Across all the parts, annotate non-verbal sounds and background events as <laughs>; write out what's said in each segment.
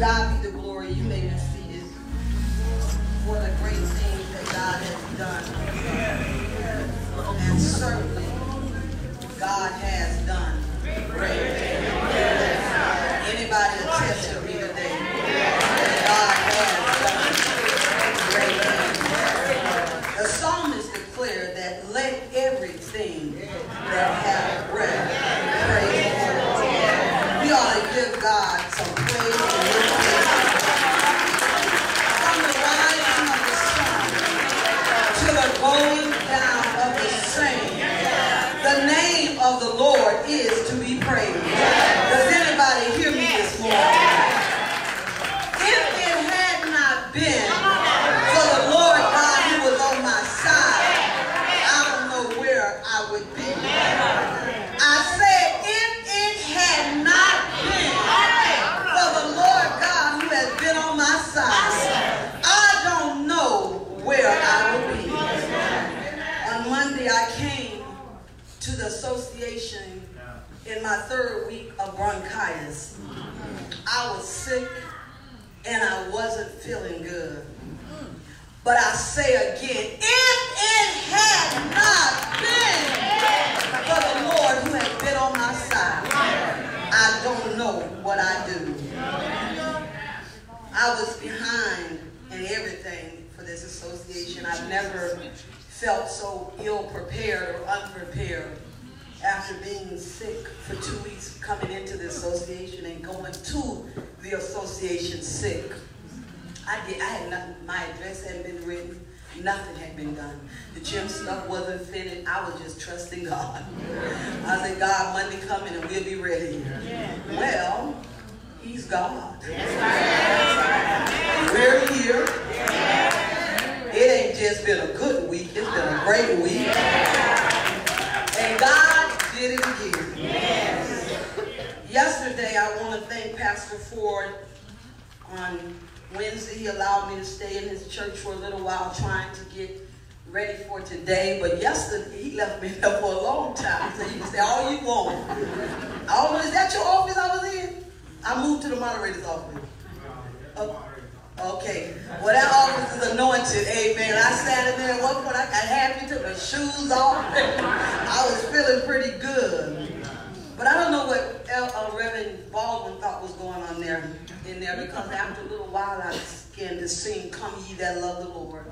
God great week. And God did it again. Yesterday, I want to thank Pastor Ford on Wednesday, he allowed me to stay in his church for a little while trying to get ready for today. But yesterday, he left me there for a long time. So you can say all you want. I don't know, is that your office I was in? I moved to the moderator's office. Oh, Okay. Well, that office is anointed. Amen. I sat in there at one point. I got happy, took my shoes off. <laughs> I was feeling pretty good. But I don't know what uh, Reverend Baldwin thought was going on there in there because after a little while I began to sing, Come ye that love the Lord.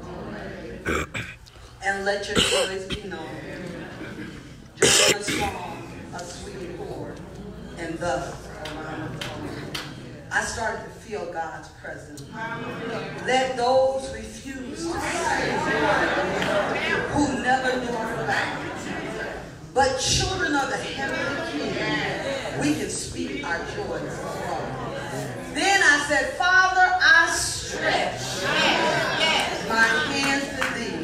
And let your joys be known. Join a song, a sweet chord, and thus. I started to feel God's presence. Let those refuse to say who never knew our God. But children of the heavenly King, we can speak our joys. Then I said, Father, I stretch my hands to thee.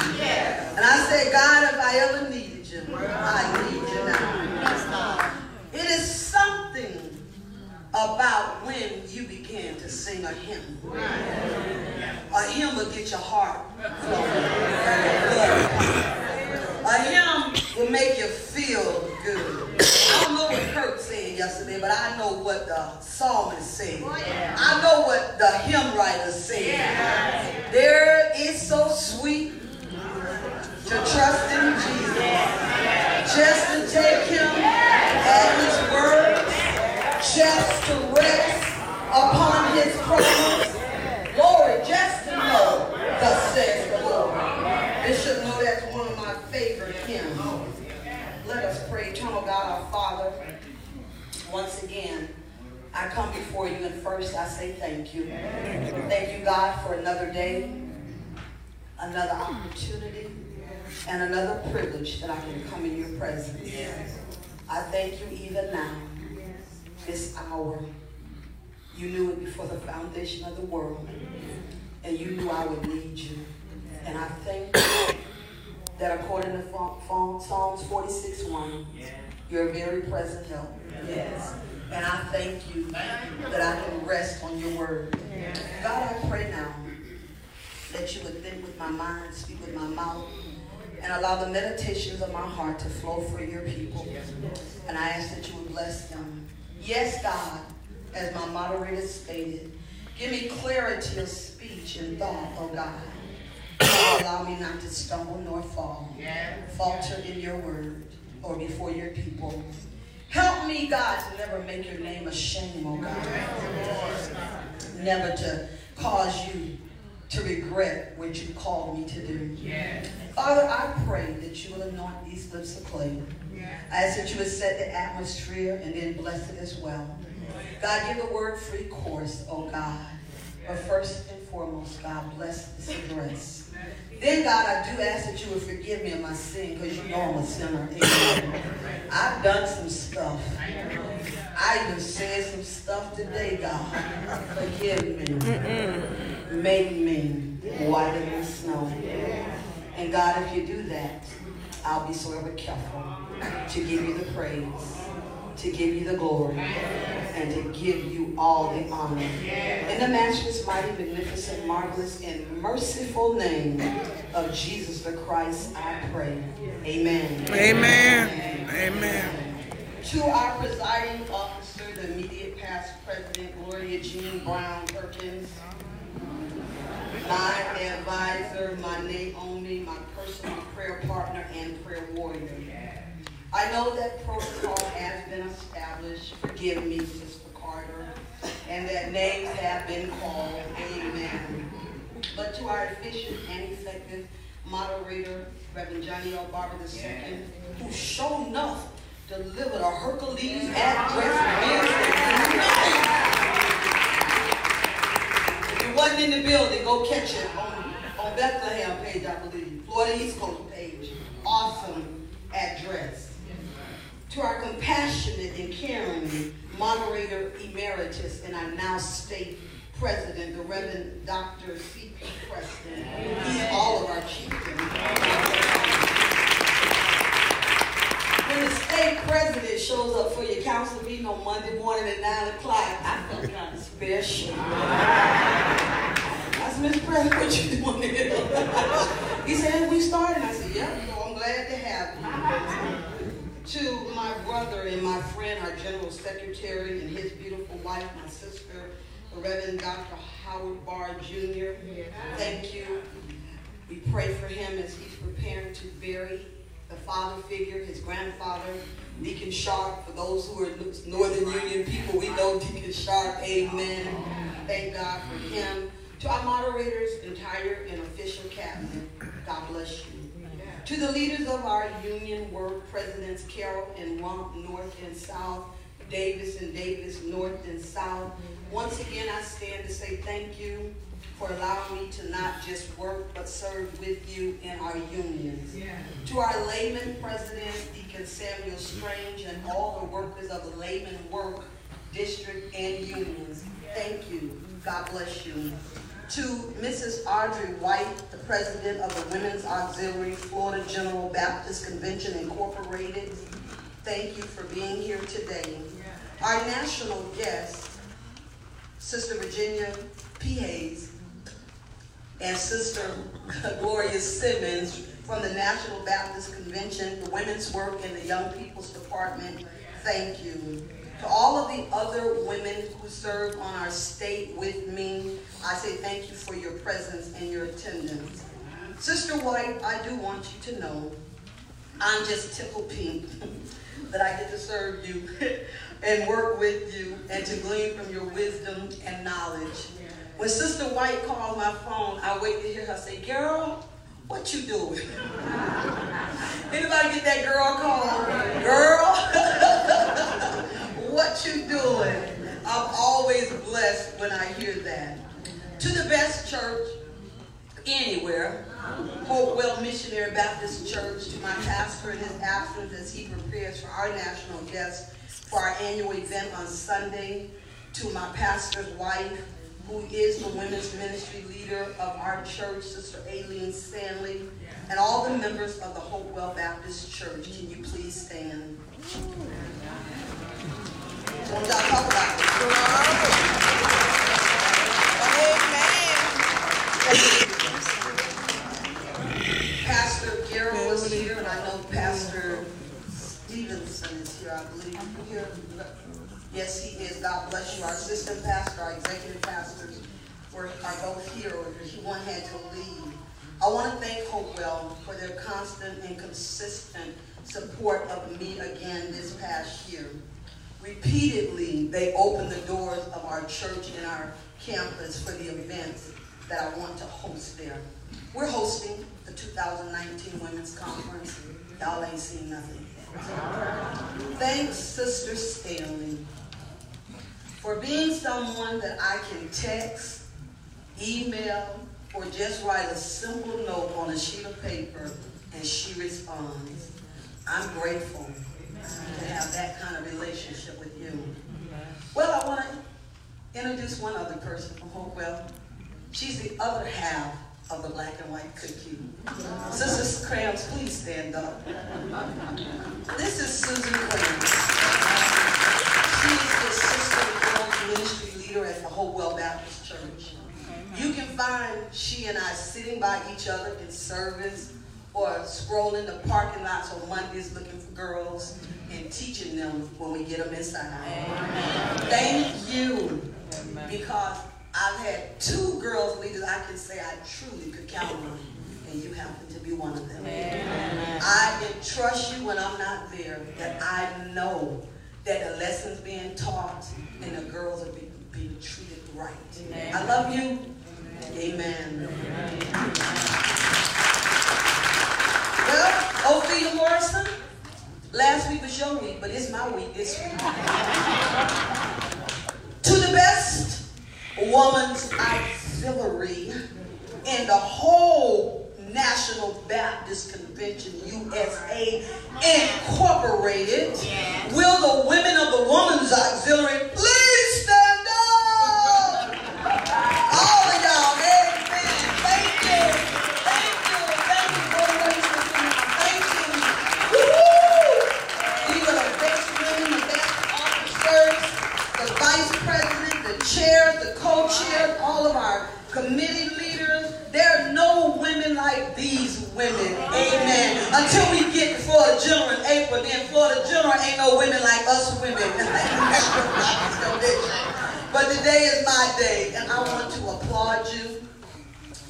And I said, God, if I ever needed you, I need about when you begin to sing a hymn. A hymn will get your heart flowing. A hymn will make you feel good. I don't know what Kurt said yesterday, but I know what the psalmist said. I know what the hymn writer said. There is so sweet to trust in Jesus. Just to take him at his. Just to rest upon his promise. Glory, just to know, thus says the Lord. Bishop know that's one of my favorite hymns. Let us pray. Eternal God, our Father, once again, I come before you and first I say thank you. Thank you, God, for another day, another opportunity, and another privilege that I can come in your presence. I thank you even now, this hour. You knew it before the foundation of the world, and you knew I would need you. And I thank you that according to Psalms 46 1, you're a very present help. Yes. And I thank you that I can rest on your word. God, I pray now that you would think with my mind, speak with my mouth, and allow the meditations of my heart to flow for your people. And I ask that you would bless them. Yes, God, as my moderator stated, Give me clarity of speech and thought, oh God. God allow me not to stumble nor fall, falter in your word or before your people. Help me, God, to never make your name a shame, oh God. Never to cause you to regret what you called me to do. Father, I pray that you will anoint these lips of clay. I ask that you would set the atmosphere and then bless it as well. God, give the word free course, oh God. But first and foremost, God, bless this address. Then, God, I do ask that you would forgive me of my sin because you know I'm a sinner. I've done some stuff. I even said some stuff today, God. Forgive me. Make me whiter than snow. And God, if you do that, I'll be so ever careful to give you the praise to give you the glory and to give you all the honor. In the matchless, mighty, magnificent, marvelous, and merciful name of Jesus the Christ, I pray. Amen. Amen. Amen. To our presiding officer, the immediate past president, Gloria Jean Brown Perkins, my advisor, my Naomi, my personal prayer partner, and prayer warrior. I know that protocol has been established, forgive me, Sister Carter, and that names have been called, amen. But to our efficient and effective moderator, Reverend Johnny L. Barber II, who sure enough delivered a Hercules address If you wasn't in the building, go catch it on, on Bethlehem page, I believe. Florida East Coast page. Awesome address to our compassionate and caring moderator emeritus and our now state president, the Reverend Dr. C.P. Preston. He's all of our chieftains. When the state president shows up for your council meeting on Monday morning at 9 o'clock, I felt kind of special. I said, Mr. President, what you doing here? <laughs> he said, we started. I said, yeah, so I'm glad to have you to my brother and my friend, our General Secretary, and his beautiful wife, my sister, the Reverend Dr. Howard Barr Jr. Thank you. We pray for him as he's preparing to bury the father figure, his grandfather, Deacon Sharp. For those who are Northern Union people, we know Deacon Sharp. Amen. Thank God for him. To our moderators, entire and official cabinet, God bless you. To the leaders of our union work, Presidents Carroll and Rump, North and South, Davis and Davis, North and South. Once again, I stand to say thank you for allowing me to not just work, but serve with you in our unions. Yeah. To our layman president, Deacon Samuel Strange, and all the workers of the layman work district and unions, thank you. God bless you to Mrs. Audrey White, the president of the Women's Auxiliary Florida General Baptist Convention Incorporated. Thank you for being here today. Our national guest, Sister Virginia P. Hayes, and Sister Gloria Simmons from the National Baptist Convention, the Women's Work, and the Young People's Department. Thank you. To all of the other women who serve on our state with me, I say thank you for your presence and your attendance. Sister White, I do want you to know I'm just tickled pink <laughs> that I get to serve you <laughs> and work with you and to glean from your wisdom and knowledge. When Sister White calls my phone, I wait to hear her say, girl, what you doing? <laughs> Anybody get that girl call? Girl? What you doing. I'm always blessed when I hear that. To the best church anywhere, Hopewell Missionary Baptist Church, to my pastor in his absence as he prepares for our national guest for our annual event on Sunday, to my pastor's wife, who is the women's ministry leader of our church, Sister Aileen Stanley, and all the members of the Hopewell Baptist Church. Can you please stand? What y'all talk about? Pastor Garrett was here, and I know Pastor Stevenson is here, I believe. Here. Yes, he is. God bless you. Our assistant pastor, our executive pastors, were both here, or one had to leave. I want to thank Hopewell for their constant and consistent support of me again this past year. Repeatedly, they opened the doors of our church and our campus for the events that I want to host there. We're hosting the 2019 Women's Conference. Y'all ain't seen nothing. Thanks, Sister Stanley, for being someone that I can text, email, or just write a simple note on a sheet of paper and she responds. I'm grateful to have that kind of relationship with you. Well, I want to introduce one other person from Hopewell. She's the other half of the black and white cookie. Sister Crams, please stand up. This is Susan Crams. She is the Sister Ministry leader at the Hopewell Baptist Church. You can find she and I sitting by each other in service or scrolling the parking lots on Mondays looking for girls and teaching them when we get them inside. Amen. Thank you. Amen. Because I've had two girls leaders I can say I truly could count on, and you happen to be one of them. Amen. I can trust you when I'm not there, that I know that the lessons being taught and the girls are being, being treated right. Amen. I love you. Amen. Amen. Well, Ophelia Morrison, last week was your week, but it's my week this week. to the best Woman's Auxiliary in the whole National Baptist Convention USA Incorporated. Will the women of the Woman's Auxiliary please stand co-chairs, all of our committee leaders. There are no women like these women. Amen. Until we get Florida General in April, then Florida General ain't no women like us women. <laughs> but today is my day, and I want to applaud you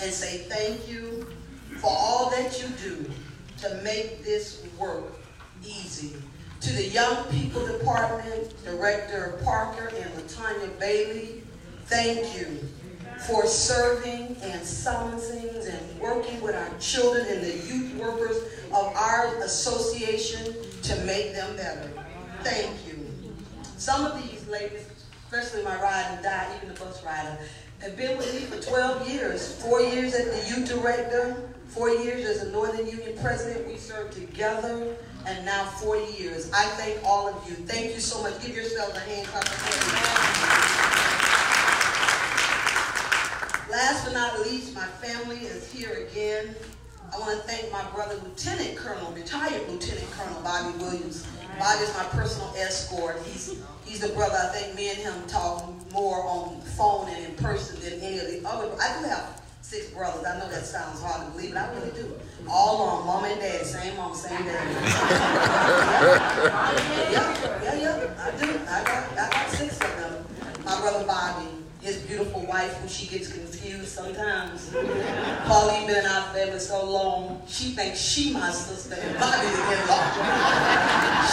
and say thank you for all that you do to make this work easy. To the Young People Department, Director Parker and Latanya Bailey, Thank you for serving and summoning and working with our children and the youth workers of our association to make them better. Thank you. Some of these ladies, especially my ride and die, even the bus rider, have been with me for 12 years. Four years as the youth director, four years as a Northern Union president. We served together, and now four years. I thank all of you. Thank you so much. Give yourselves a hand clap. Last but not least, my family is here again. I want to thank my brother, Lieutenant Colonel, retired Lieutenant Colonel Bobby Williams. Bobby is my personal escort. He's he's the brother I think me and him talk more on the phone and in person than any of the other. I do have six brothers. I know that sounds hard to believe, but I really do. All on mom and dad, same mom, same dad. <laughs> yeah, yeah, yeah, I do. I got, I got six of them. My brother Bobby his beautiful wife, who she gets confused sometimes. Pauline been in our family so long, she thinks she my sister and Bobby the in-law.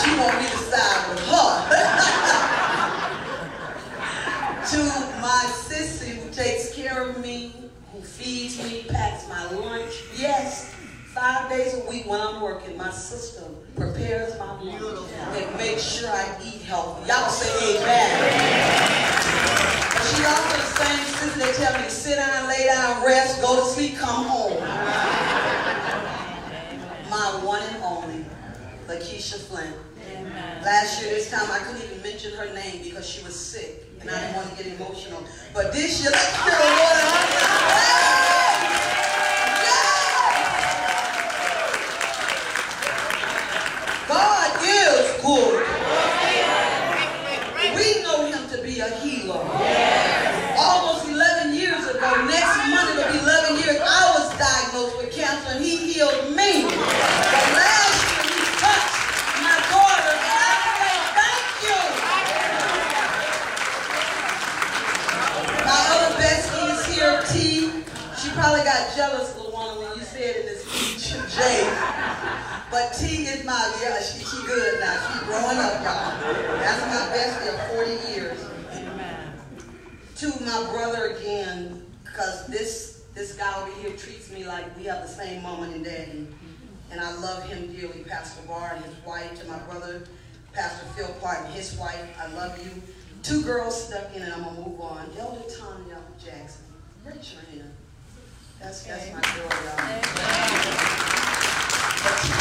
she want me to side with her. <laughs> to my sissy who takes care of me, who feeds me, packs my lunch. Yes, five days a week when I'm working, my sister prepares my lunch and makes sure I eat healthy. Y'all say amen. She also the same sister that tell me to sit down, lay down, rest, go to sleep, come home. My one and only, Lakeisha Flynn. Last year, this time, I couldn't even mention her name because she was sick, and I didn't want to get emotional. But this year, let's give her one God is good. We know him to be a healer. diagnosed with cancer and he healed me. But last year he touched my daughter and I say thank you. My other bestie is here. probably got jealous, little one, when you said in the speech, Jay. But T is my, yeah, she, she good now. She growing up, y'all. That's my bestie of 40 years. Amen. To my brother again, because this, this here treats me like we have the same mama and daddy. And I love him dearly, Pastor Barr and his wife. To my brother, Pastor Phil Park and his wife, I love you. Two girls stuck in, and I'm gonna move on. Elder Tanya Jackson, raise your hand. That's that's my girl, y'all.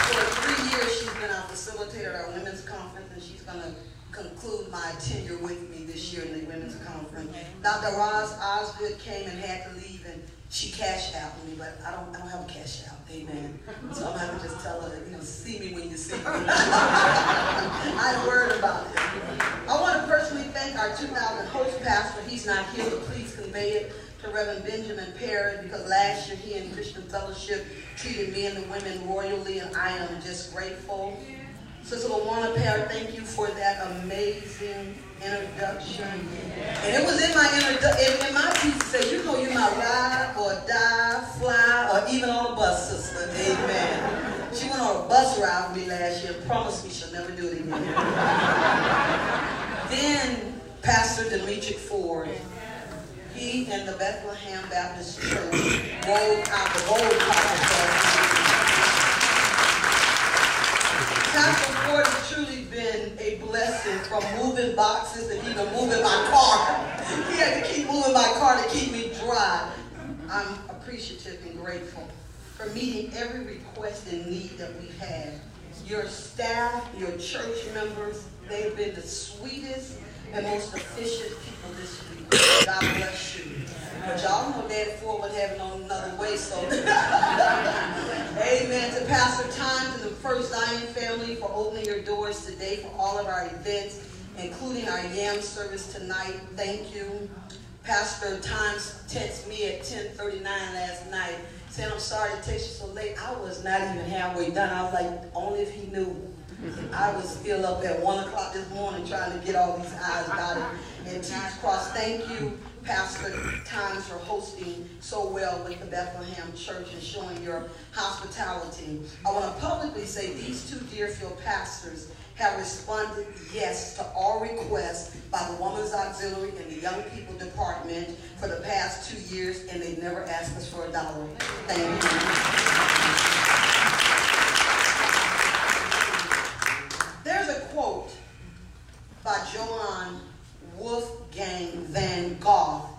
For three years, she's been our facilitator at our women's conference, and she's gonna conclude my tenure with me this year in the women's conference. Dr. Roz Osgood came and had to leave, and she cashed out me, but I don't, I don't have a cash out. Amen. <laughs> So I'm gonna just tell her, you know, see me when you see me. <laughs> <laughs> I ain't worried about it. I want to personally thank our 2000 host pastor. He's not here, but please convey it to Reverend Benjamin Perry because last year he and Christian Fellowship treated me and the women royally, and I am just grateful. Sister LaWanna Perry, thank you for that amazing introduction. And it was in my introduction, in my piece, it said, you know you might ride or die, fly, or even on a bus, sister. Amen. She went on a bus ride with me last year, promised me she'll never do it again. then Pastor Demetric Ford, he and the Bethlehem Baptist Church rolled out the gold carpet Pastor Ford been a blessing from moving boxes and even moving my car. He had to keep moving my car to keep me dry. I'm appreciative and grateful for meeting every request and need that we've had. Your staff, your church members, they've been the sweetest and most efficient people this week. God bless you. But y'all know Daddy Ford was having on another way, so. Amen. To Pastor Times and the First Zion family for opening your doors today for all of our events, including our YAM service tonight. Thank you. Pastor Times texted me at 10:39 last night saying, I'm sorry to text you so late. I was not even halfway done. I was like, only if he knew. I was still up at 1 o'clock this morning trying to get all these I's dotted and T's crossed. Thank you, Pastor Times, for hosting so well with the Bethlehem Church and showing your hospitality. I want to publicly say these two Deerfield pastors have responded yes to all requests by the Women's Auxiliary and the Young People Department for the past two years, and they never asked us for a dollar. Thank you. There's a quote by Johann Wolfgang von Goethe,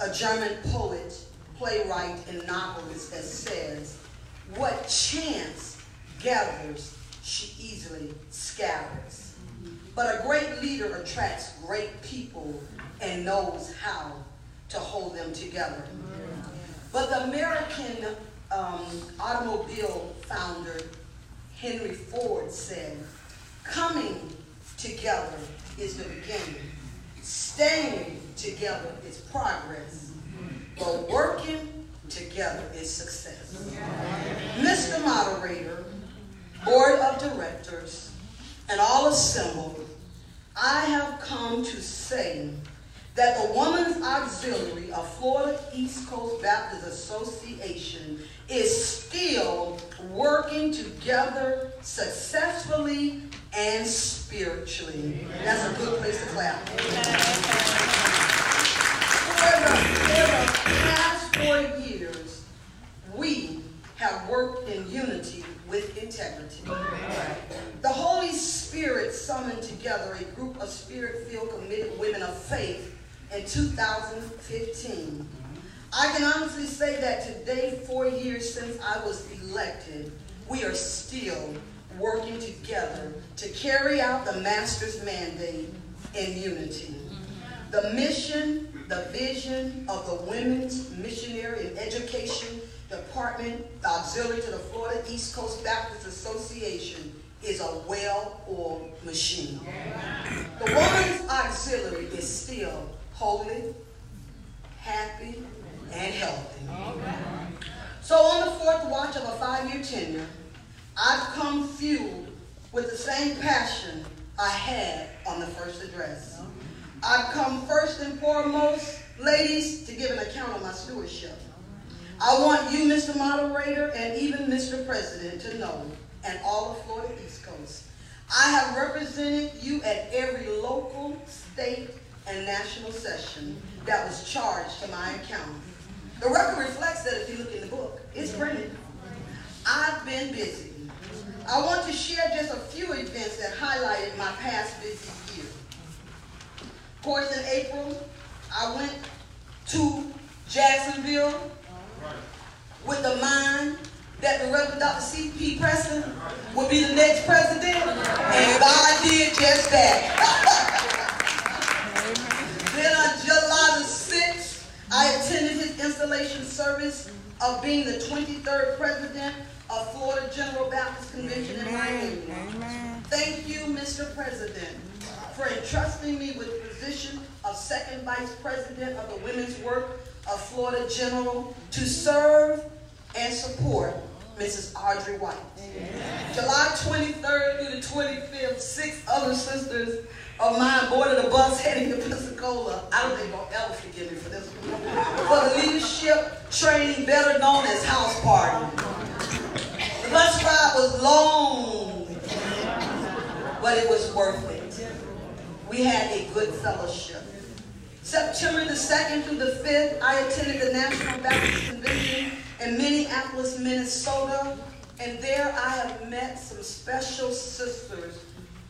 a German poet, playwright, and novelist that says, what chance gathers, she easily scatters. But a great leader attracts great people and knows how to hold them together. But the American um, automobile founder, Henry Ford, said, Coming together is the beginning. Staying together is progress. But working together is success. Mr. Moderator, Board of Directors, and all assembled, I have come to say that the Women's Auxiliary of Florida East Coast Baptist Association is still working together successfully and spiritually. That's a good place to clap. For the, for the past four years, we have worked in unity with integrity. The Holy Spirit summoned together a group of spirit-filled, committed women of faith in 2015. I can honestly say that today, four years since I was elected, we are still working together to carry out the Master's mandate in unity. The mission, the vision of the Women's Missionary and Education Department, the auxiliary to the Florida East Coast Baptist Association, is a well-oiled machine. The Women's Auxiliary is still holy, happy, and healthy. So on the fourth watch of a five-year tenure, I've come fueled with the same passion I had on the first address. I've come first and foremost, ladies, to give an account of my stewardship. I want you, Mr. Moderator, and even Mr. President to know, and all of Florida East Coast, I have represented you at every local, state, and national session that was charged to my account. The record reflects that if you look in the book. It's printed. I've been busy. I want to share just a few events that highlighted my past busy year. Of course, in April, I went to Jacksonville with the mind that the Reverend Dr. C.P. Preston would be the next president, and God did just that. <laughs> then on July the 6th, I attended his installation service of being the 23rd president of Florida General Baptist Convention in Miami. Thank you, Mr. President, for entrusting me with the position of second vice president of the women's work of Florida General to serve and support Mrs. Audrey White. Amen. July 23rd through the 25th, six other sisters of mine boarded a bus heading to Pensacola. I don't think they'll ever forgive me for this For the leadership training better known as house party. The bus ride was long, but it was worth it. We had a good fellowship. September the 2nd through the 5th, I attended the National Baptist Convention in Minneapolis, Minnesota, and there I have met some special sisters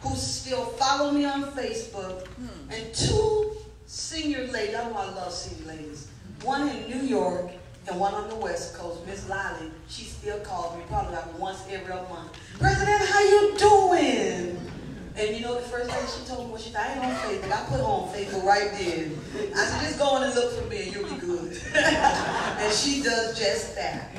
who still follow me on Facebook, hmm. and two senior ladies. I know I love senior ladies. One in New York and one on the West Coast, Miss Liley. She still calls me probably like once every other month. President, how you doing? And you know the first thing she told me was she said, I ain't on Facebook. I put on Facebook right then. I said, just go on and look for me and you'll be good. <laughs> and she does just that.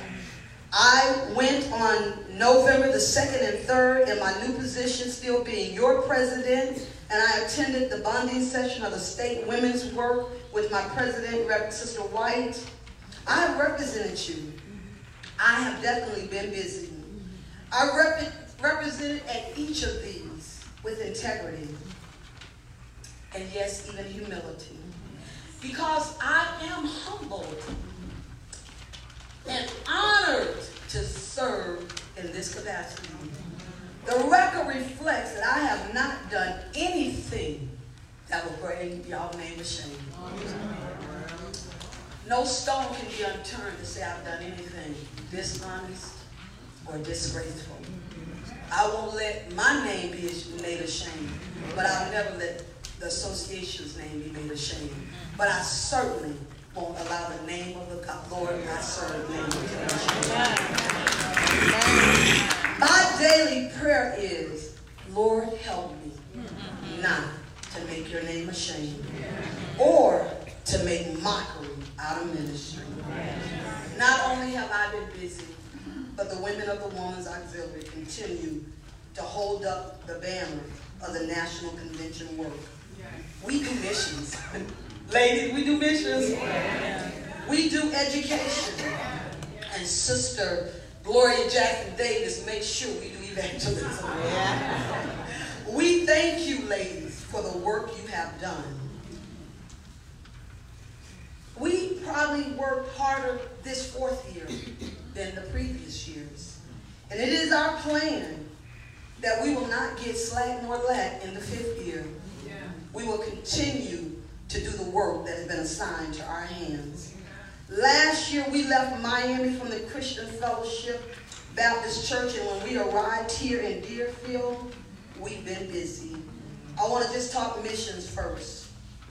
I went on November the 2nd and 3rd in my new position, still being your president, and I attended the bonding session of the state women's work with my president, Sister White. I have represented you. I have definitely been busy. I rep represented at each of these with integrity and yes, even humility. Because I am humbled and honored to serve in this capacity. The record reflects that I have not done anything that will bring y'all name to shame. No stone can be unturned to say I've done anything dishonest or disgraceful. I won't let my name be made ashamed, but I'll never let the association's name be made ashamed. But I certainly won't allow the name of the Lord I serve name to be. My daily prayer is, Lord, help me not to make your name ashamed or to make mockery out of ministry. Not only have I been busy, but the women of the Woman's Auxiliary continue to hold up the banner of the National Convention work. We do missions. <laughs> Ladies, we do missions. We do education. And Sister Gloria Jackson Davis makes sure we do evangelism. We thank you, ladies, for the work you have done. We probably worked harder this fourth year than the previous years. And it is our plan that we will not get slack nor lack in the fifth year. Yeah. We will continue to do the work that has been assigned to our hands. Last year, we left Miami from the Christian Fellowship Baptist Church, and when we arrived here in Deerfield, we've been busy. I want to just talk missions first.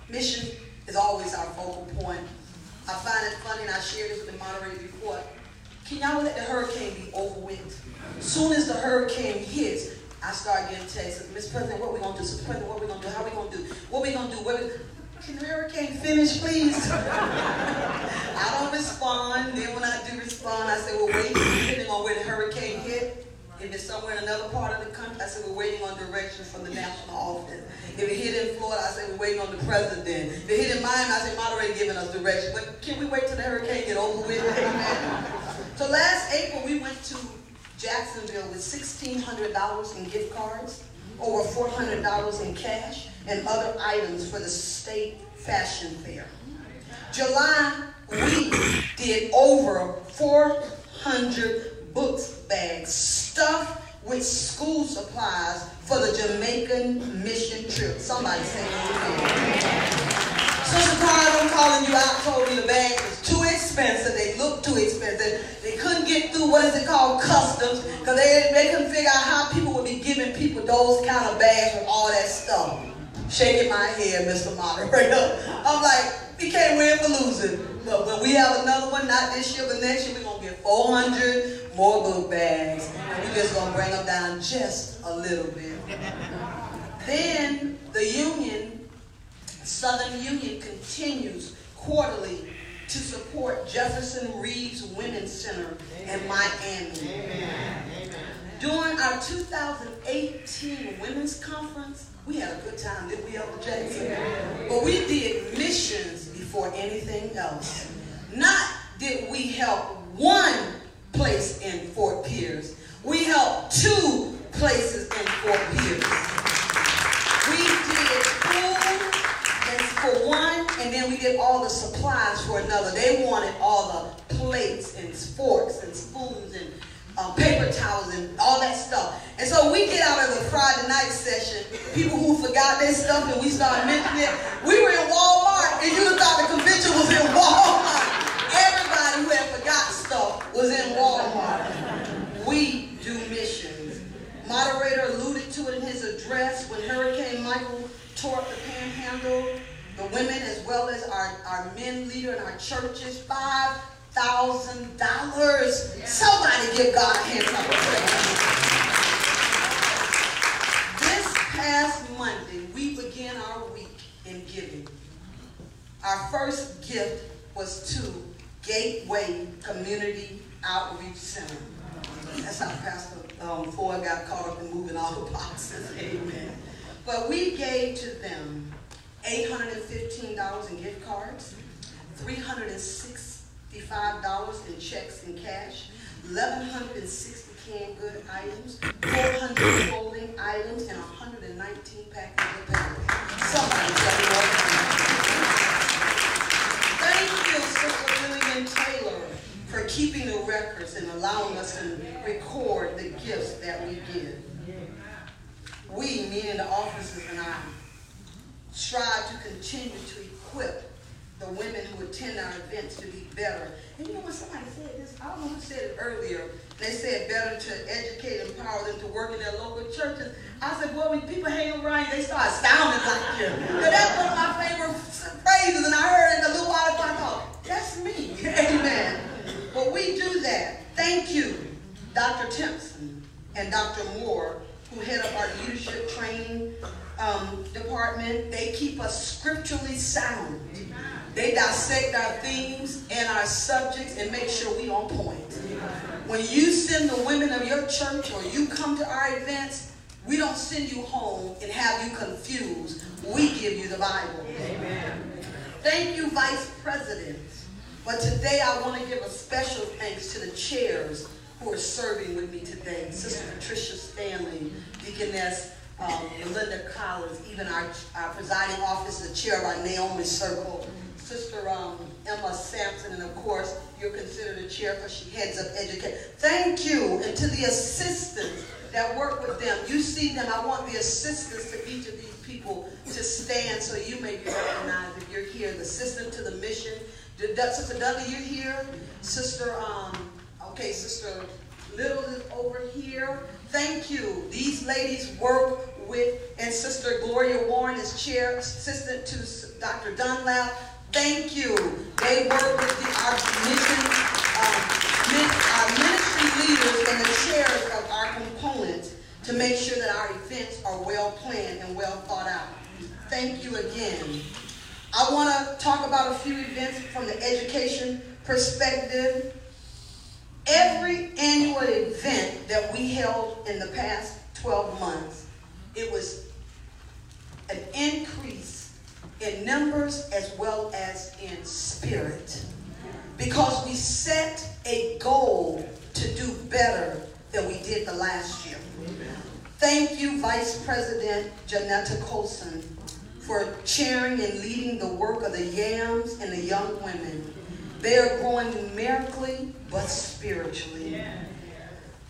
Mission is always our focal point. I find it funny, and I shared this with the moderator before. Can y'all let the hurricane be over with? Soon as the hurricane hits, I start getting texts. Mr. President, what we gonna do? Mr. President, what we gonna do? How we gonna do? What we gonna do? What we... Can the hurricane finish, please? <laughs> I don't respond. Then when I do respond, I say, well, wait, depending on where the hurricane hit. If it's somewhere in another part of the country, I say we're waiting on direction from the national office. If it hit in Florida, I say we're waiting on the president. If it hit in Miami, I say moderator giving us direction. But can we wait till the hurricane get over with? <laughs> so last April, we went to Jacksonville with $1,600 in gift cards, over $400 in cash, and other items for the state fashion fair. July, we did over 400 books bags stuffed with school supplies for the Jamaican mission trip. Somebody say amen. Sister Carl, I'm calling you out, told me the bag was too expensive. Too expensive. They couldn't get through, what is it called, customs, because they, they couldn't figure out how people would be giving people those kind of bags with all that stuff. Shaking my head, Mr. Moderator. <laughs> I'm like, we can't win for losing. But when we have another one, not this year, but next year, we're going to get 400 more book bags. And we're just going to bring them down just a little bit. Then the union, Southern Union, continues quarterly to support Jefferson Reeves Women's Center in Miami. During our 2018 Women's Conference, we had a good time, did we, Elder Jackson? But we did missions before anything else. Not did we help one place in Fort Pierce. We helped two places in Fort Pierce. We did for one, and then we did all the supplies for another. They wanted all the plates and forks and spoons and uh, paper towels and all that stuff. And so we get out of the Friday night session, people who forgot their stuff and we started mentioning it. We were in Walmart and you thought the convention was in <laughs> Walmart. Everybody who had forgot stuff was in Walmart. We do missions. Moderator alluded to it in his address when Hurricane Michael tore up the panhandle. The women as well as our, our men leader in our churches, five thousand dollars. Somebody give God a hand clap of praise. This past Monday, we began our week in giving. Our first gift was to Gateway Community Outreach Center. That's how Pastor um, Ford got caught up in moving all the boxes. Amen. But we gave to them $815 in gift cards, $365 in checks and cash, 1,160 canned good items, 400 clothing items, and 119 packages of paper. Somebody tell me what. Thank you, Sister Lillian Taylor, for keeping the records and allowing us to record the gifts that we give. We, meaning the officers and I, strive to continue to equip the women who attend our events to be better. And you know what somebody said this? I don't know who said it earlier. They said better to educate and empower them to work in their local churches. I said, well, when people hang around, they start sounding like you. But that's one of my favorite phrases, and I heard it a little while ago. I thought, that's me. Amen. But we do that. Thank you, Dr. Timpson and Dr. Moore, who head up our leadership training um, department. They keep scripturally sound. They dissect our themes and our subjects and make sure we on point. When you send the women of your church or you come to our events, we don't send you home and have you confused. We give you the Bible. Amen. Thank you, Vice President. But today I want to give a special thanks to the chairs who are serving with me today. Sister Patricia Stanley, Deaconess um, Melinda Collins, even our, our presiding officer, the chair of our Naomi Circle, Sister um, Emma Sampson, and of course, you're considered a chair because she heads up education. Thank you, and to the assistants that work with them. You see them. I want the assistants to each of these people to stand so you may be recognized if you're here. The assistant to the mission. Sister Dudley, you're here. Sister, um, okay, Sister Little is over here. Thank you. These ladies work with, and Sister Gloria Warren is chair, assistant to Dr. Dunlap. Thank you. They work with the, our mission, um, min, our ministry leaders and the chairs of our components to make sure that our events are well planned and well thought out. Thank you again. I want to talk about a few events from the education perspective. Every annual event that we held in the past 12 months, it was an increase in numbers as well as in spirit. Because we set a goal to do better than we did the last year. Thank you, Vice President Janetta Colson, for chairing and leading the work of the YAMS and the young women. They are growing numerically, but spiritually.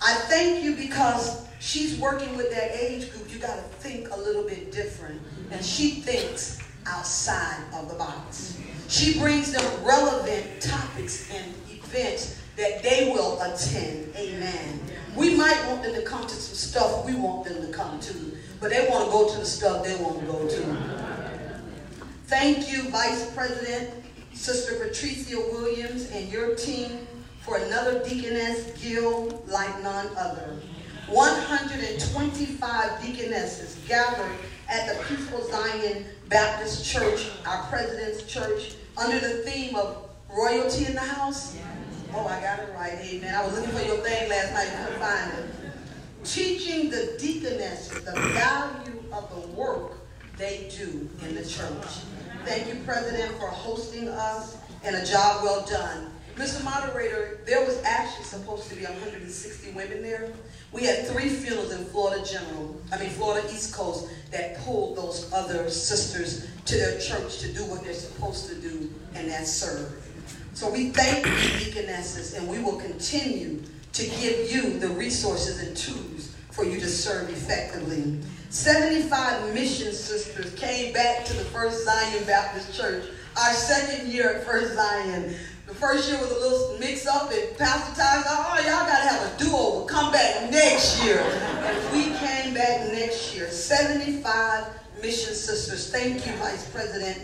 I thank you because she's working with that age group. You got to think a little bit different. And she thinks outside of the box. She brings them relevant topics and events that they will attend. Amen. We might want them to come to some stuff we want them to come to, but they want to go to the stuff they want to go to. Thank you, Vice President, Sister Patricia Williams, and your team for another deaconess guild like none other. 125 deaconesses gathered at the Peaceful Zion Baptist Church, our president's church, under the theme of royalty in the house. Oh, I got it right. Amen. I was looking for your thing last night and couldn't find it. Teaching the deaconesses the value of the work they do in the church. Thank you, President, for hosting us and a job well done. Mr. Moderator, there was actually supposed to be 160 women there. We had three funerals in Florida General, I mean Florida East Coast, that pulled those other sisters to their church to do what they're supposed to do, and that's serve. So we thank you, deaconesses, and we will continue to give you the resources and tools for you to serve effectively. 75 mission sisters came back to the First Zion Baptist Church, our second year at First Zion. The first year was a little mix up, and Pastor Ty said, Oh, y'all got to have a do over. Come back next year. And we came back next year. 75 mission sisters. Thank you, Vice President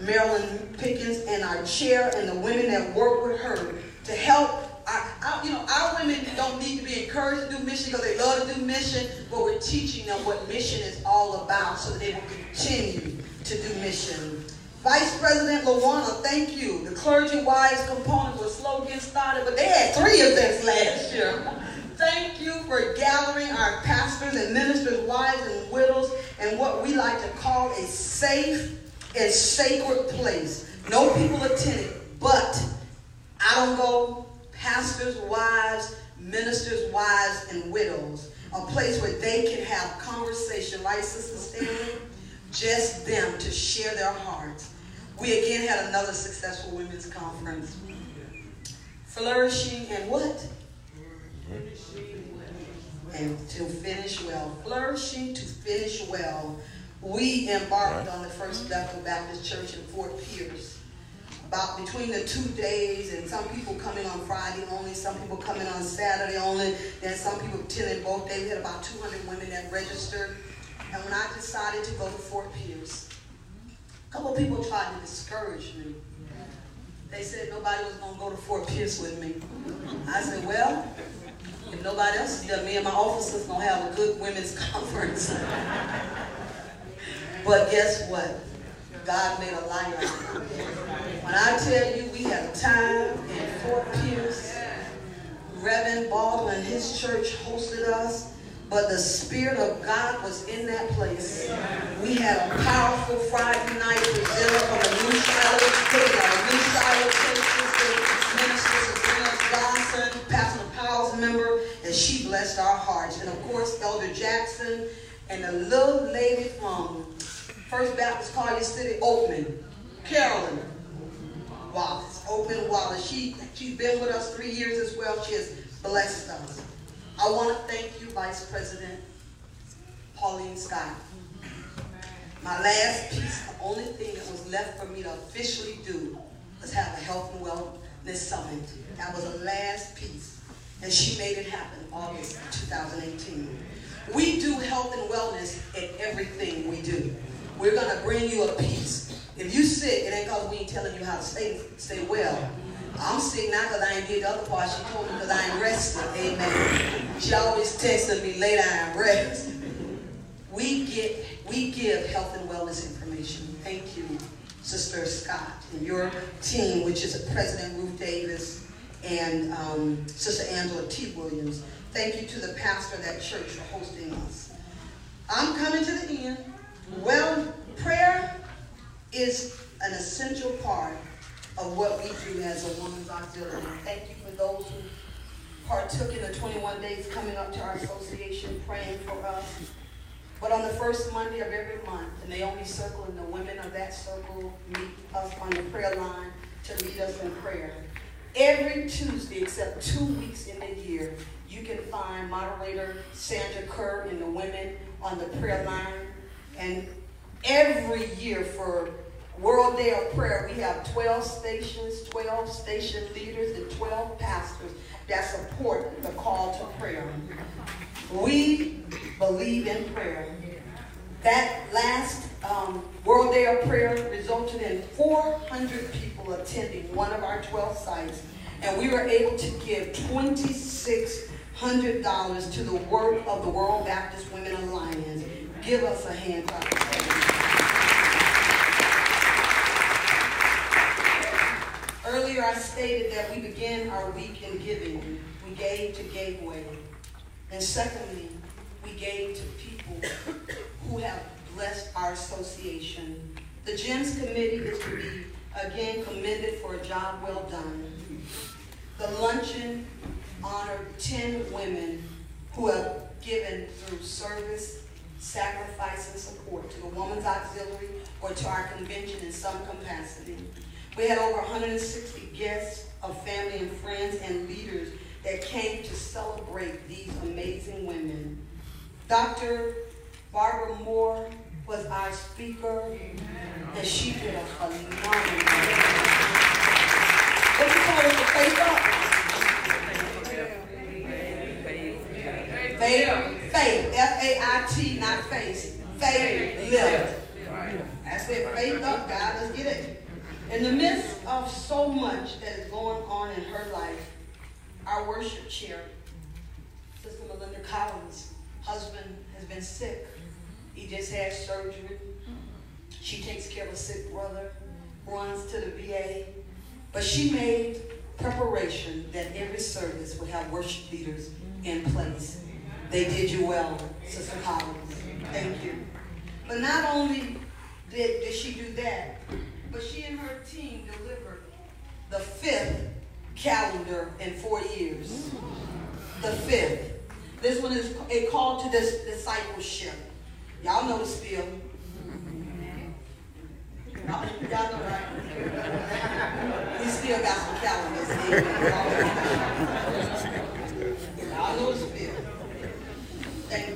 Marilyn Pickens, and our chair, and the women that work with her to help our, our, you know, our women don't need to be encouraged to do mission because they love to do mission, but we're teaching them what mission is all about so that they will continue to do mission. Vice President Lawana, thank you. The clergy wise component was slow getting started, but they had three events last year. Thank you for gathering our pastors and ministers, wives and widows, and what we like to call a safe and sacred place. No people attended, but I don't go, pastors' wives, ministers' wives, and widows. A place where they can have conversation, right, Sister Stanley? Just them to share their hearts. We again had another successful women's conference. Flourishing and what? And to finish well. Flourishing to finish well. We embarked on the first Bethel Baptist Church in Fort Pierce. About between the two days, and some people coming on Friday only, some people coming on Saturday only, then some people attending both days. We had about 200 women that registered. And when I decided to go to Fort Pierce, a couple people tried to discourage me. They said nobody was going to go to Fort Pierce with me. I said, well, if nobody else there, me and my officers going to have a good women's <laughs> conference. but guess what? God made a of. When I tell you we had a time in Fort Pierce, Reverend Baldwin and his church hosted us. But the Spirit of God was in that place. We had a powerful Friday night presenter from the New Shiloh State, our New Shiloh State Minister Sabrina Johnson, Pastor Powell's member, and she blessed our hearts. And of course, Elder Jackson and the little lady from First Baptist Collier City, Oakman, Carolyn Wallace. Oakman Wallace. She, she's been with us three years as well. She has blessed us. I want to thank you, Vice President Pauline Scott. My last piece, the only thing that was left for me to officially do was have a health and wellness summit. That was the last piece. And she made it happen August 2018. We do health and wellness in everything we do. We're going to bring you a piece. If you sick, it ain't because we ain't telling you how to stay, stay well. I'm sick not because I ain't did the other part. She told me because I ain't rested. Amen. She always texting me, down and rest. We get we give health and wellness information. Thank you, Sister Scott, and your team, which is President Ruth Davis and um, Sister Angela T. Williams. Thank you to the pastor of that church for hosting us. I'm coming to the end. Well, prayer is an essential part of what we do as a woman's auxiliary. Thank you for those who partook in the 21 days coming up to our association praying for us. But on the first Monday of every month, the Naomi Circle and the women of that circle meet us on the prayer line to lead us in prayer. Every Tuesday, except two weeks in the year, you can find moderator Sandra Kerr and the women on the prayer line. And every year for World Day of Prayer, we have 12 stations, 12 station leaders, and 12 pastors that support the call to prayer. We believe in prayer. That last um, World Day of Prayer resulted in 400 people attending one of our 12 sites, and we were able to give $2,600 to the work of the World Baptist Women Alliance. Give us a hand clap. Earlier, I stated that we began our week in giving. We gave to Gateway. And secondly, we gave to people who have blessed our association. The GEMS Committee is to be again commended for a job well done. The luncheon honored 10 women who have given through service, sacrifice, and support to the Women's Auxiliary or to our convention in some capacity. We had over 160 guests of family and friends and leaders that came to celebrate these amazing women. Dr. Barbara Moore was our speaker, and she did a phenomenal job. You call faith? Faith, faith, F-A-I-T, not face. Faith lift. That's it, faith up, God, let's get it. In the midst of so much that is going on in her life, our worship chair, Sister Melinda Collins' husband has been sick. He just had surgery. She takes care of a sick brother, runs to the VA. But she made preparation that every service would have worship leaders in place. They did you well, Sister Collins. Thank you. But not only did, did she do that, but she and her team delivered the fifth calendar in four years. The fifth. This one is a call to this discipleship. Y'all know the spiel. Y'all, y'all know right. <laughs> We still got some calendars. Y'all know the spiel. Thank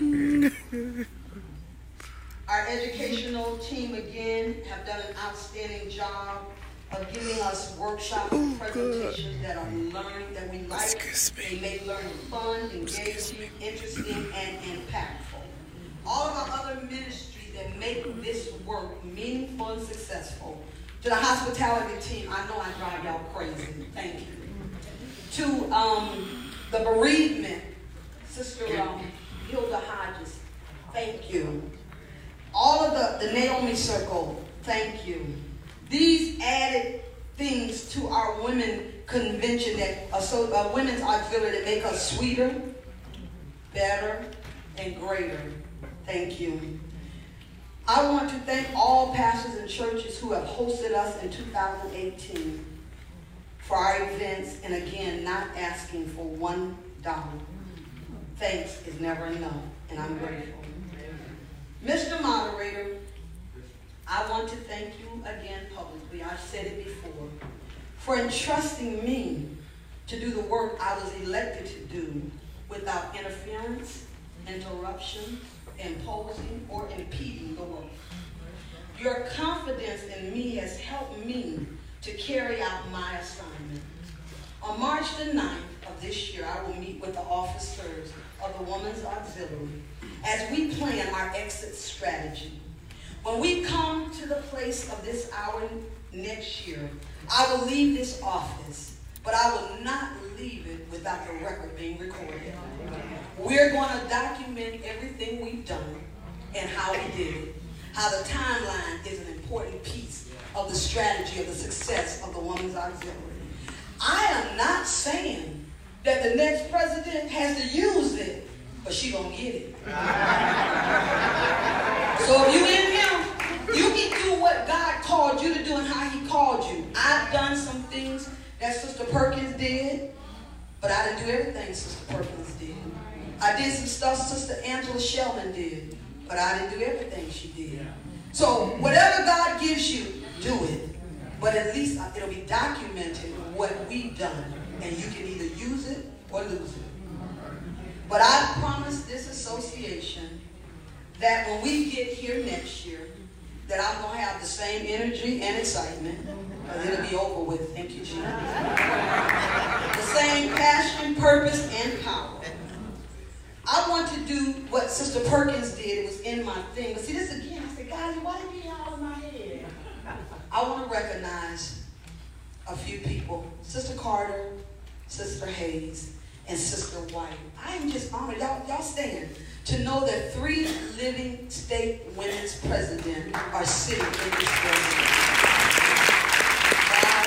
you. Our educational team again have done an outstanding job of giving us workshops and presentations that are learning that we like. They make learning fun, engaging, interesting, and impactful. All of our other ministries that make this work meaningful and successful. To the hospitality team, I know I drive y'all crazy. Thank you. To um, the bereavement, Sister um, Hilda Hodges, thank you. All of the, the Naomi Circle, thank you. These added things to our women convention that uh, so uh, women's auxiliary that make us sweeter, better, and greater. Thank you. I want to thank all pastors and churches who have hosted us in 2018 for our events and again not asking for one dollar. Thanks is never enough, and I'm grateful. Mr. Moderator, I want to thank you again publicly. I've said it before. For entrusting me to do the work I was elected to do without interference, interruption, imposing, or impeding the work. Your confidence in me has helped me to carry out my assignment. On March the 9th of this year, I will meet with the officers of the Women's Auxiliary as we plan our exit strategy. When we come to the place of this hour next year, I will leave this office, but I will not leave it without the record being recorded. We're going to document everything we've done and how we did it. How the timeline is an important piece of the strategy of the success of the Women's Auxiliary. I am not saying that the next president has to use it but she gonna get it. <laughs> so if you in him, you can do what God called you to do and how he called you. I've done some things that Sister Perkins did, but I didn't do everything Sister Perkins did. I did some stuff Sister Angela Shelman did, but I didn't do everything she did. So whatever God gives you, do it. But at least it'll be documented what we've done. And you can either use it or lose it. But I promise this association that when we get here next year, that I'm going to have the same energy and excitement. Because it'll be over with. Thank you, Jesus. the same passion, purpose, and power. I want to do what Sister Perkins did. It was in my thing. But see, this again, I said, guys, why did be all in my? I want to recognize a few people. Sister Carter, Sister Hayes, and Sister White. I am just honored. Y'all, y'all stand to know that three living state women's presidents are sitting in this building. God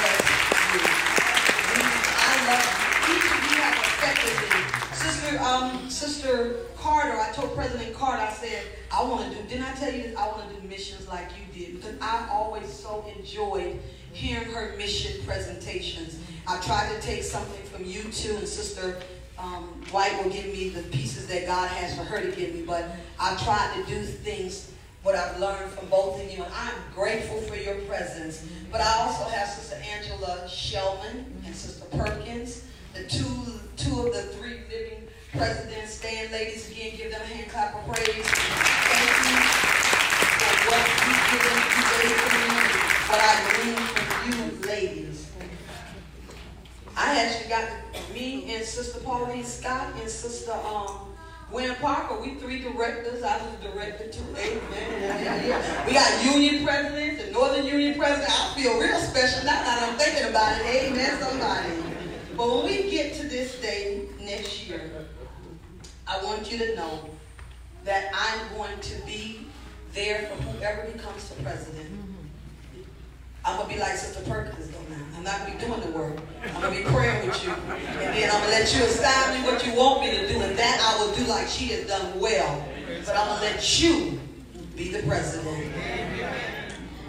bless you. I love you. Each of you have affected me. Sister, um, Sister Carter, I told President Carter, I said, I want to do, didn't I tell you I want to do missions like you did? Because I always so enjoyed hearing her mission presentations. I tried to take something from you too, and Sister um, White will give me the pieces that God has for her to give me, but I tried to do things what I've learned from both of you, and I'm grateful for your presence. But I also have Sister Angela Shellman and Sister Perkins, the two two of the three living presidents. Stand, ladies, again, give them a hand clap of praise. Thank you for what you've given, you gave to me, what I gleaned from you, ladies. I actually got me and Sister Pauline Scott and Sister um, Gwen Parker. We three directors. I was a director too. Amen. We got union presidents the Northern Union president. I feel real special now that I'm thinking about it. Amen, somebody. But when we get to this day next year, I want you to know that I'm going to be there for whoever becomes the president. I'm gonna be like Sister Perkins though now. I'm not gonna be doing the work. I'm gonna be praying with you. And then I'm gonna let you assign me what you want me to do, and that I will do like she has done well. But I'm gonna let you be the president.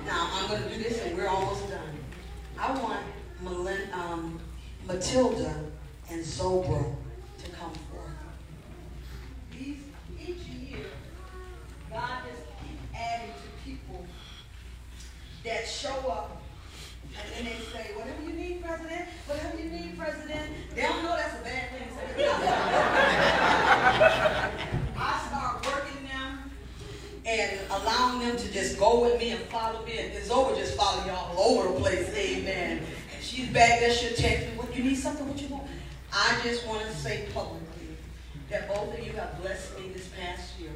Now I'm gonna do this and we're almost done. I want Melin, um, Matilda and Zobra to come forth. These, each year, God just keep adding to people that show up and then they say, whatever you need, President, whatever you need, President. They don't know that's a bad thing. <laughs> I start working them and allowing them to just go with me and follow me. And over just follow you all all over the place. Amen. And she's back there, she'll text me, what you need something, what you want? I just want to say publicly that both of you have blessed me this past year.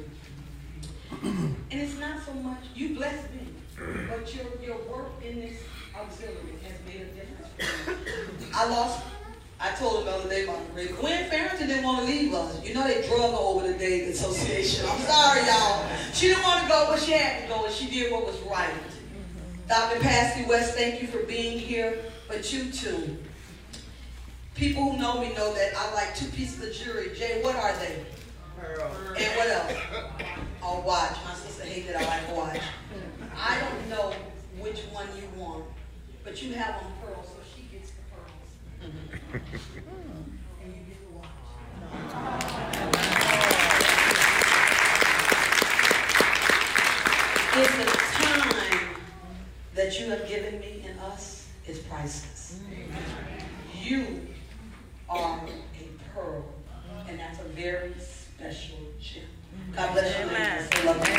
<clears throat> and it's not so much, you blessed me. But your, your work in this auxiliary has made a difference. I lost, I told him the other day about the great. Gwen Farrington didn't want to leave us. You know they drug her over the day, the Association. I'm sorry, y'all. She didn't want to go, but she had to go, and she did what was right. Dr. Patsy West, thank you for being here, but you too. People who know me know that I like two pieces of jewelry. Jay, what are they? Pearl. And what else? A watch. My sister hated I like watch. I don't know which one you want, but you have on pearls, so she gets the pearls. and you get the watch. It's the time that you have given me and us is priceless. You are a pearl, and that's a very special gem. Mm-hmm. God bless you. I love you.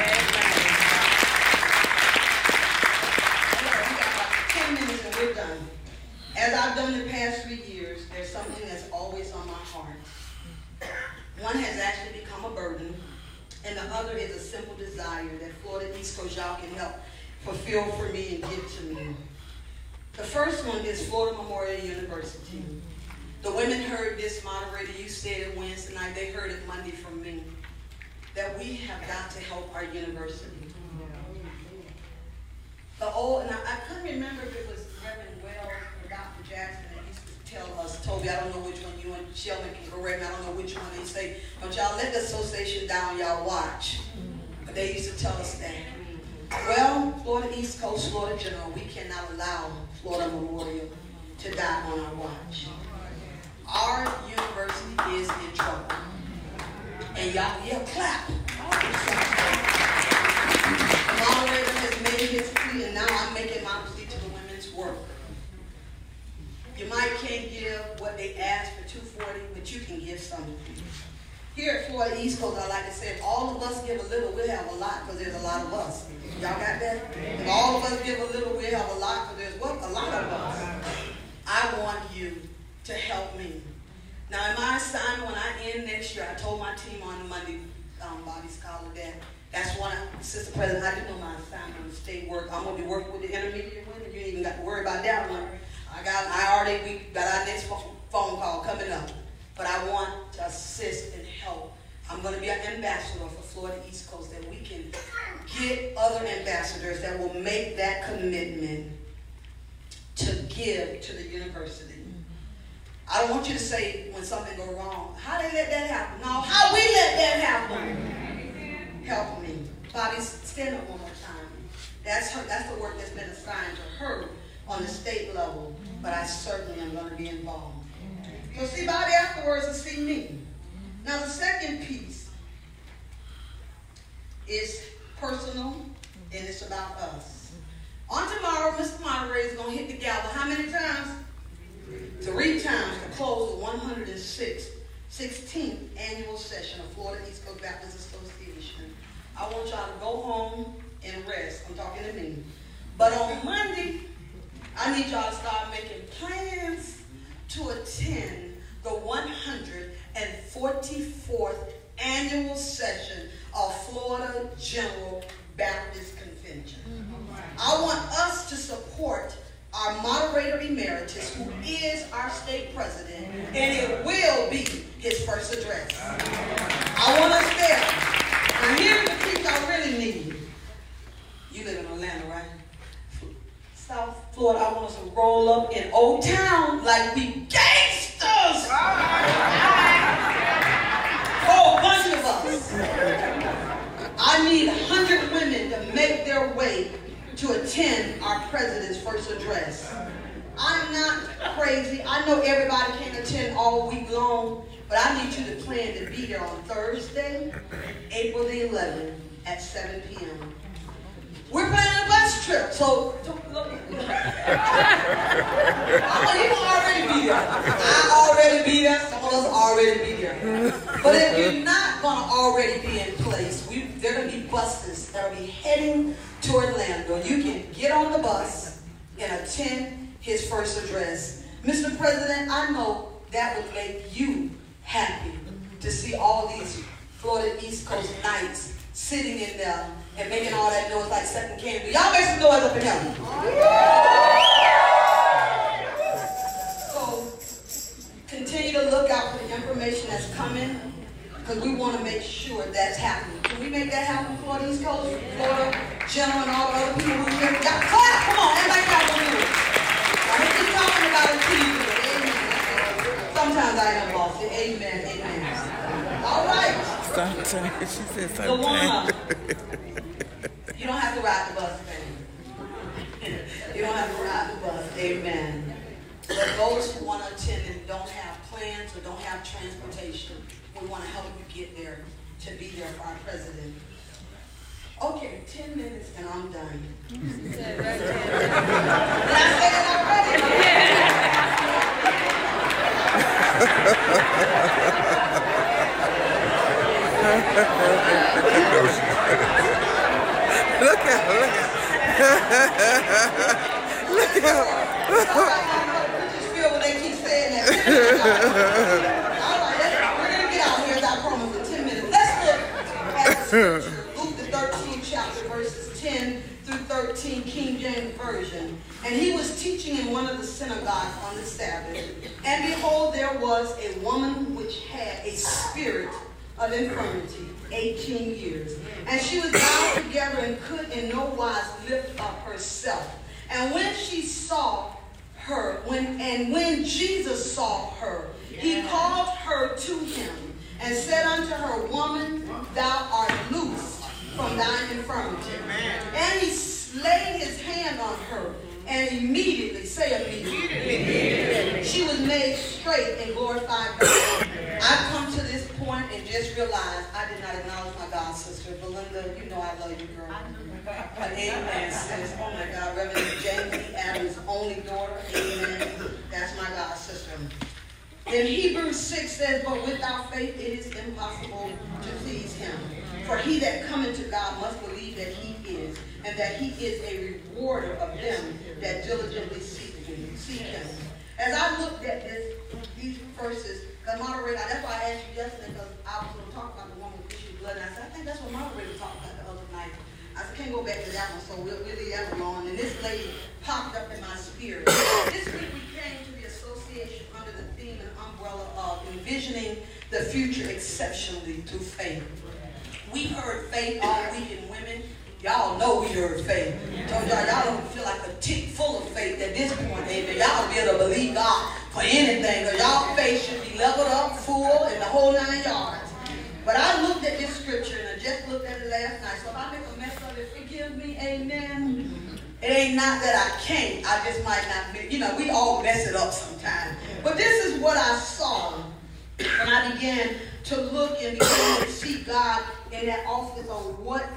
10 minutes and we're done. As I've done the past three years, there's something that's always on my heart. One has actually become a burden, and the other is a simple desire that Florida East Coast y'all can help fulfill for me and give to me. The first one is Florida Memorial University. The women heard this moderator, you said it Wednesday night, they heard it Monday from me, that we have got to help our university. The old, and I, I couldn't remember if it was Reverend Wells or Dr. Jackson that used to tell us, Toby, I don't know which one you and Sheldon can correct me, I don't know which one they say, don't y'all let the association down, y'all watch. But they used to tell us that. Well, Florida East Coast, Florida General, we cannot allow Florida Memorial to die on our watch. Our university is in trouble. And y'all, yeah, clap. Moderator has made his plea, and now I'm making my plea to the women's work. You might can't give what they asked for 240, but you can give something. Here at Florida East Coast, I like to say, if all of us give a little, we'll have a lot because there's a lot of us. Y'all got that? If all of us give a little, we'll have a lot because there's what? A lot of us. I want you to help me. Now, in my assignment, when I end next year, I told my team on Monday, um, Bobby Scholar, that that's one, Sister President, I didn't know my assignment was state work. I'm going to be working with the intermediate women. You ain't even got to worry about that one. I got, I already, we got our next phone call coming up. But I want to assist and help. I'm going to be an ambassador for Florida East Coast that we can get other ambassadors that will make that commitment to give to the university. I don't want you to say when something go wrong, how they let that happen? No, how we let that happen. Help me. Bobby, stand up one more time. That's her, that's the work that's been assigned to her on the state level, but I certainly am going to be involved. You'll see Bobby afterwards and see me. Now the second piece is personal and it's about us. On tomorrow, Mr. Moderator is going to hit the gavel how many times? Three times to close the 106th, 16th annual session of Florida East Coast Baptist Association. I want y'all to go home and rest. I'm talking to me. But on Monday, I need y'all to start making plans to attend the 144th annual session of Florida General Baptist Convention. Mm-hmm. I want us to support our moderator emeritus, who is our state president, and it will be his first address. I want us there. Now here's the piece I really need. You live in Atlanta, right? South Florida, I want us to roll up in Old Town like we gangsters. Whole bunch of us. I need 100 women to make their way to attend our president's first address. I'm not crazy. I know everybody can't attend all week long, but I need you to plan to be there on Thursday, April the 11th at 7 p.m. We're planning a bus trip, so don't look. oh, you will already be there. I already be there. Some of us already be there. But if you're not gonna already be in place, we, there are gonna be buses that'll be heading to Orlando. You can get on the bus and attend his first address. Mr. President, I know that would make you happy to see all these Florida East Coast Knights sitting in there and making all that noise like second candy. Y'all make some noise up in. So continue to look out for the information that's coming because we want to make sure that's happening. Can we make that happen, Florida East Coast, Florida, General, and all the other people who have got clap? Come on, everybody clap for me. I heard you talking about it too. Amen. Sometimes I am lost. Amen. Amen. All right. Sometimes she said something. you don't have to ride the bus, man. You don't have to ride the bus. Amen. But those who want to attend and don't have plans or don't have transportation, we want to help you get there to be there for our president. Okay, 10 minutes and I'm done. Did I say it already? Look at her, look at her. Look at her. I just feel when they keep saying that. <laughs> All right, let's, we're going to get out here, as I promised, in 10 minutes. Let's look at the scripture, Luke the 13th chapter, verses 10 through 13, King James Version. And he was teaching in one of the synagogues on the Sabbath. And behold, there was a woman which had a spirit of infirmity, 18 years. And she was bound together and could in no wise lift up herself. And when she saw her, when and when Jesus saw her, he called her to him and said unto her, Woman, thou art loosed from thine infirmity. And he laid his hand on her, and immediately, say immediately, she was made straight and glorified God. I've come to this point and just realized I did not acknowledge my God sister. Belinda, you know I love you, girl. But amen, sis. Oh my God, Reverend Jamie Adams' only daughter. Amen. That's my God sister. In Hebrews 6 says, But without faith it is impossible to please him. For he that cometh to God must believe that he is, and that he is a rewarder of them that diligently seek him. Seek him. As I looked at this, these verses, because moderator, that's why I asked you yesterday, because I was going to talk about the woman with issue of blood, and I said, I think that's what moderator talked about the other night. I said, can't go back to that one, so we'll, leave that alone. And this lady popped up in my spirit. this week we came to the association under the theme and umbrella of envisioning the future exceptionally through faith. We heard faith all week in women. Y'all know we heard faith. Told y'all, y'all don't feel like a tick full of faith at this point, amen. Y'all be able to believe God for anything, because y'all faith should be leveled up, full, and the whole nine yards. But I looked at this scripture, and I just looked at it last night. So if I make a mess of it, forgive me, amen. It ain't not that I can't, I just might not you know, we all mess it up sometimes. But this is what I saw when I began to look and begin to see God in that office of what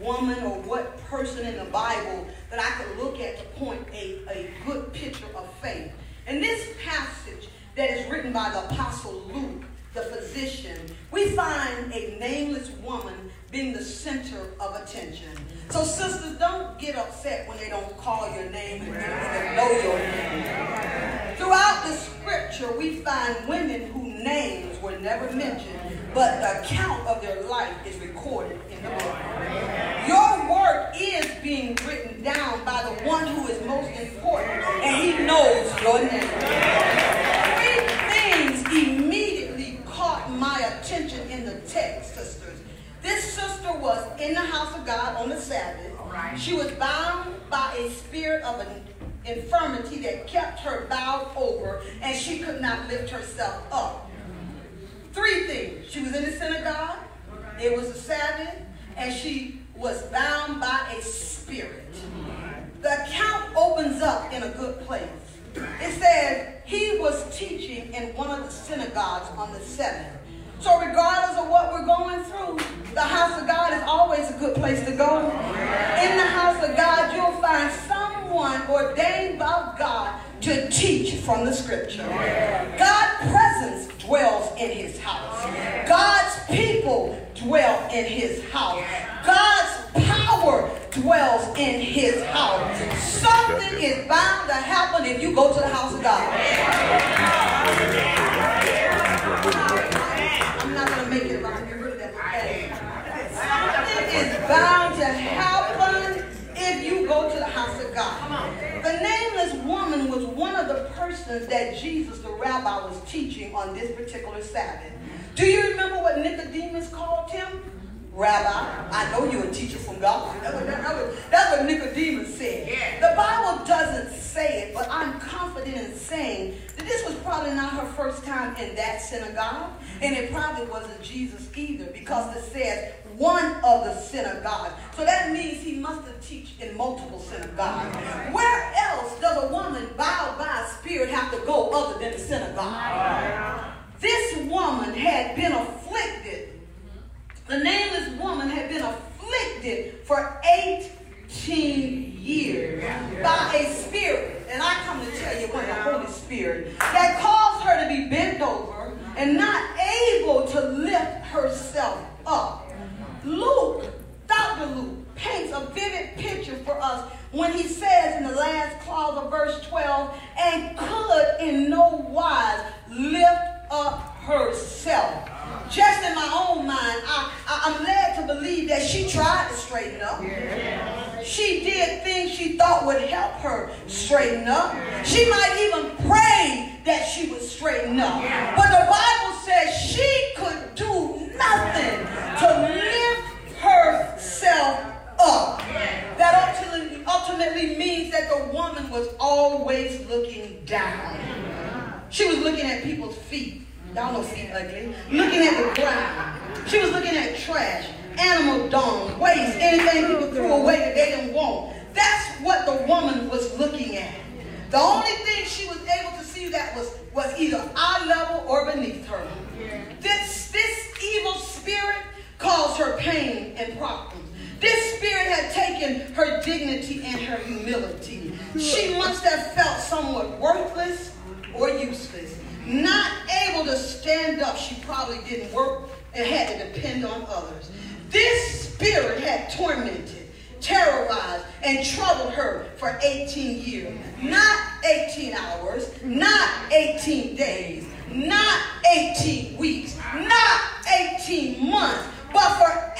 woman or what person in the Bible that I could look at to point a, a good picture of faith. In this passage that is written by the Apostle Luke, the physician, we find a nameless woman being the center of attention. So, sisters, don't get upset when they don't call your name and don't know your name. Throughout the scripture, we find women whose names were never mentioned, but the account of their life is recorded in the book. Your work is being written down by the one who is most important, and he knows your name. Three things immediately caught my attention in the text, sisters. This sister was in the house of God on the Sabbath. She was bound by a spirit of an infirmity that kept her bowed over, and she could not lift herself up. Three things. She was in the synagogue, it was a Sabbath, and she was bound by a spirit. The account opens up in a good place. It says he was teaching in one of the synagogues on the seventh. So regardless of what we're going through, the house of God is always a good place to go. In the house of God, you'll find someone ordained by God to teach from the scripture. God's presence dwells in his house. God's people dwell in his house. God's power dwells in his house. Something is bound to happen if you go to the house of God. I'm not going to make it around here. Rid of that Something is bound to happen if you go to the house of God. The nameless woman was one of the persons that Jesus, the rabbi, was teaching on this particular Sabbath. Do you remember what Nicodemus called him? Rabbi, I know you're a teacher from God. <laughs> That's what, that's what Nicodemus said. The Bible doesn't say it, but I'm confident in saying that this was probably not her first time in that synagogue, and it probably wasn't Jesus either, because it says one of the synagogues. So that means he must have taught in multiple synagogues. Where else does a woman bowed by spirit have to go other than the synagogue? This woman had been afflicted the nameless woman had been afflicted for 18 years by a spirit, and I come to tell you what the Holy Spirit, that caused her to be bent over and not able to lift herself up. Luke, Dr. Luke, paints a vivid picture for us when he says in the last clause of verse 12, and could in no wise lift up herself. Just in my own mind, I, I, am led to believe that she tried to straighten up. She did things she thought would help her straighten up. She might even pray that she would straighten up. But the Bible says she could do nothing to lift herself up. That ultimately, ultimately means that the woman was always looking down. She was looking at people's feet. Y'all know feet ugly. Looking at the ground. She was looking at trash, animal dung, waste, anything people threw oh, away that they didn't want. That's what the woman was looking at. The only thing she was able to see that was, was either eye level or beneath her. This, this evil spirit caused her pain and problems. This spirit had taken her dignity and her humility. She must have felt somewhat worthless or useless. Not able to stand up, she probably didn't work and had to depend on others. This spirit had tormented, terrorized, and troubled her for 18 years. Not 18 hours, not 18 days, not 18 weeks, not 18 months, but for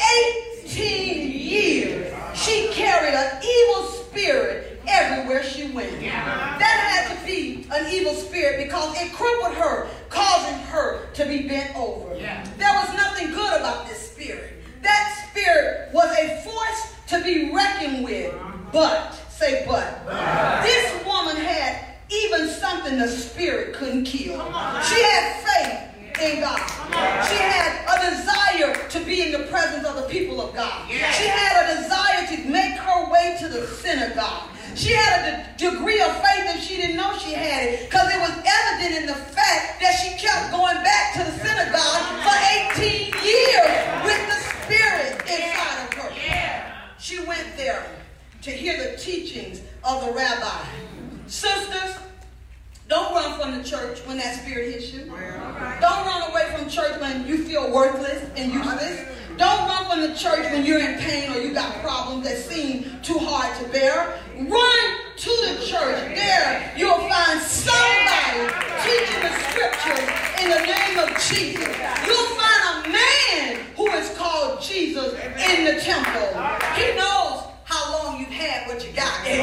18 years she carried an evil spirit everywhere she went. That had to be an evil spirit because it crippled her, causing her to be bent over. There was nothing good about this spirit. That spirit was a force to be reckoned with. But, say but, this woman had even something the spirit couldn't kill. She had faith in God. She had a desire to be in the presence of the people of God. She had a desire to make her way to the synagogue. She had a de- degree of faith that she didn't know she had it because it was evident in the fact that she kept going back to the synagogue for 18 years with the spirit inside of her. She went there to hear the teachings of the rabbi. Sisters, don't run from the church when that spirit hits you. Don't run away from church when you feel worthless and useless. Don't run from the church when you're in pain or you got problems that seem too hard to bear. Run to the church. There you'll find somebody teaching the scriptures in the name of Jesus. You'll find a man who is called Jesus in the temple. He knows how long you've had what you got. He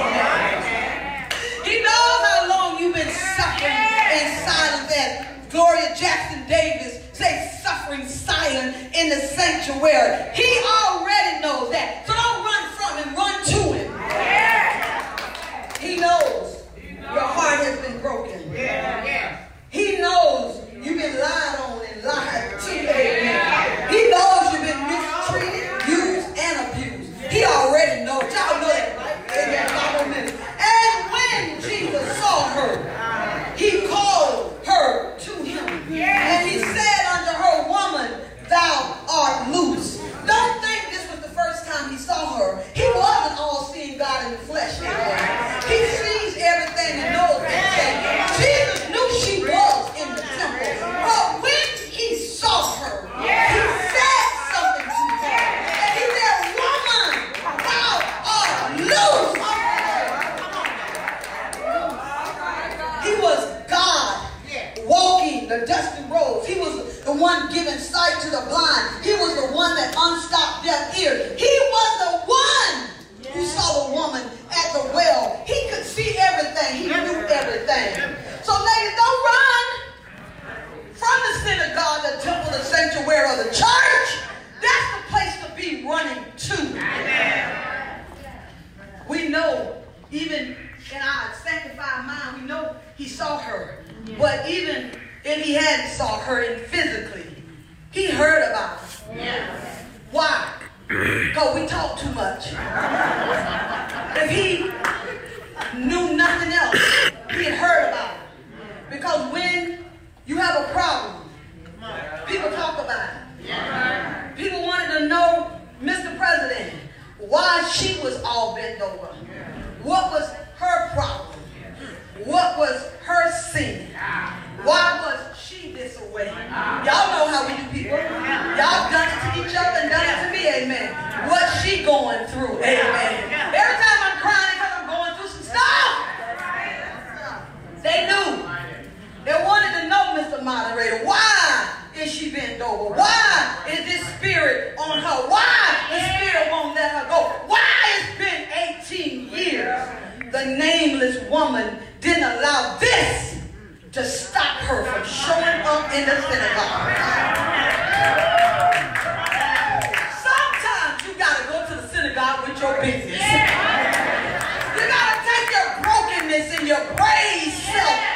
knows how long you've been suffering in silence. As Gloria Jackson Davis say, suffering silent in the sanctuary. He already allow this to stop her from showing up in the synagogue. Sometimes you gotta go to the synagogue with your business. You gotta take your brokenness and your praise self